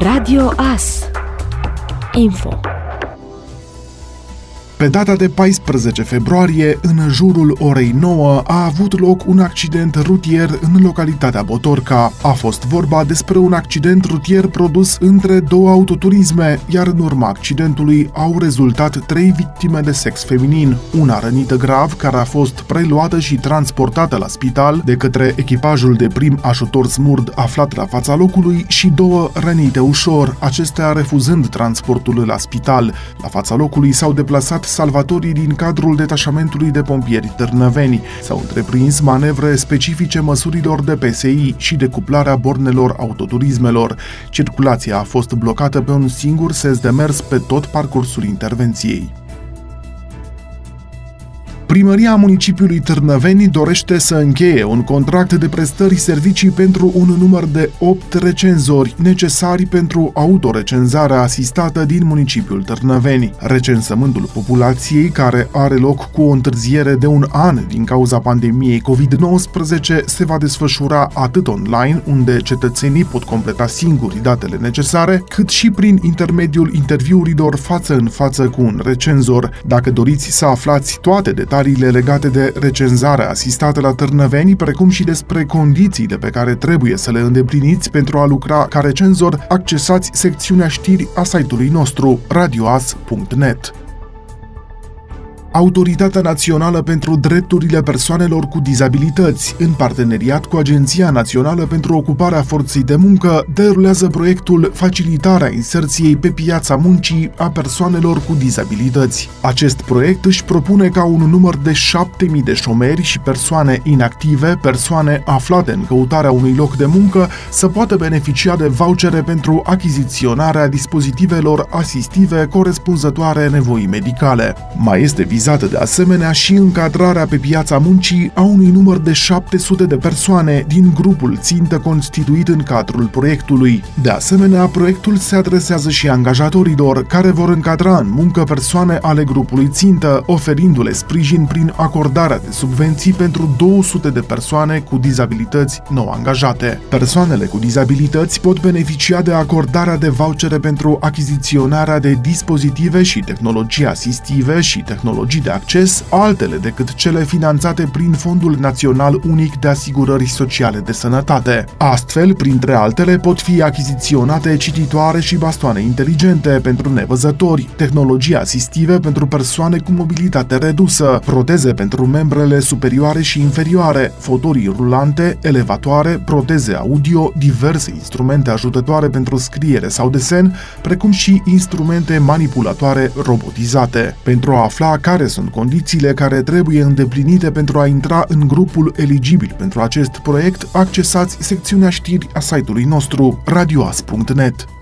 Radio AS Info Pe data de 14 februarie, în jurul orei 9, a avut loc un accident rutier în localitatea Botorca. A fost vorba despre un accident rutier produs între două autoturisme, iar în urma accidentului au rezultat trei victime de sex feminin, una rănită grav care a fost preluată și transportată la spital de către echipajul de prim ajutor smurd aflat la fața locului și două rănite ușor, acestea refuzând transportul la spital. La fața locului s-au deplasat salvatorii din cadrul detașamentului de pompieri târnăveni. S-au întreprins manevre specifice măsurilor de PSI și decuplarea bornelor autoturismelor. Circulația a fost blocată pe un singur sens de mers pe tot parcursul intervenției. Primăria municipiului Târnăveni dorește să încheie un contract de prestări servicii pentru un număr de 8 recenzori necesari pentru autorecenzarea asistată din municipiul Târnăveni. Recensământul populației, care are loc cu o întârziere de un an din cauza pandemiei COVID-19, se va desfășura atât online, unde cetățenii pot completa singuri datele necesare, cât și prin intermediul interviurilor față în față cu un recenzor. Dacă doriți să aflați toate detaliile detaliile legate de recenzarea asistată la târnăveni, precum și despre condițiile pe care trebuie să le îndepliniți pentru a lucra ca recenzor, accesați secțiunea știri a site-ului nostru radioas.net. Autoritatea Națională pentru Drepturile Persoanelor cu Dizabilități, în parteneriat cu Agenția Națională pentru Ocuparea Forței de Muncă, derulează proiectul Facilitarea inserției pe piața muncii a persoanelor cu dizabilități. Acest proiect își propune ca un număr de 7000 de șomeri și persoane inactive, persoane aflate în căutarea unui loc de muncă, să poată beneficia de vouchere pentru achiziționarea dispozitivelor asistive corespunzătoare nevoii medicale. Mai este vizat vizată de asemenea și încadrarea pe piața muncii a unui număr de 700 de persoane din grupul țintă constituit în cadrul proiectului. De asemenea, proiectul se adresează și angajatorilor care vor încadra în muncă persoane ale grupului țintă, oferindu-le sprijin prin acordarea de subvenții pentru 200 de persoane cu dizabilități nou angajate. Persoanele cu dizabilități pot beneficia de acordarea de vouchere pentru achiziționarea de dispozitive și tehnologii asistive și tehnologii tehnologii de acces, altele decât cele finanțate prin Fondul Național Unic de Asigurări Sociale de Sănătate. Astfel, printre altele, pot fi achiziționate cititoare și bastoane inteligente pentru nevăzători, tehnologii asistive pentru persoane cu mobilitate redusă, proteze pentru membrele superioare și inferioare, fotorii rulante, elevatoare, proteze audio, diverse instrumente ajutătoare pentru scriere sau desen, precum și instrumente manipulatoare robotizate. Pentru a afla care care sunt condițiile care trebuie îndeplinite pentru a intra în grupul eligibil pentru acest proiect, accesați secțiunea știri a site-ului nostru radioas.net.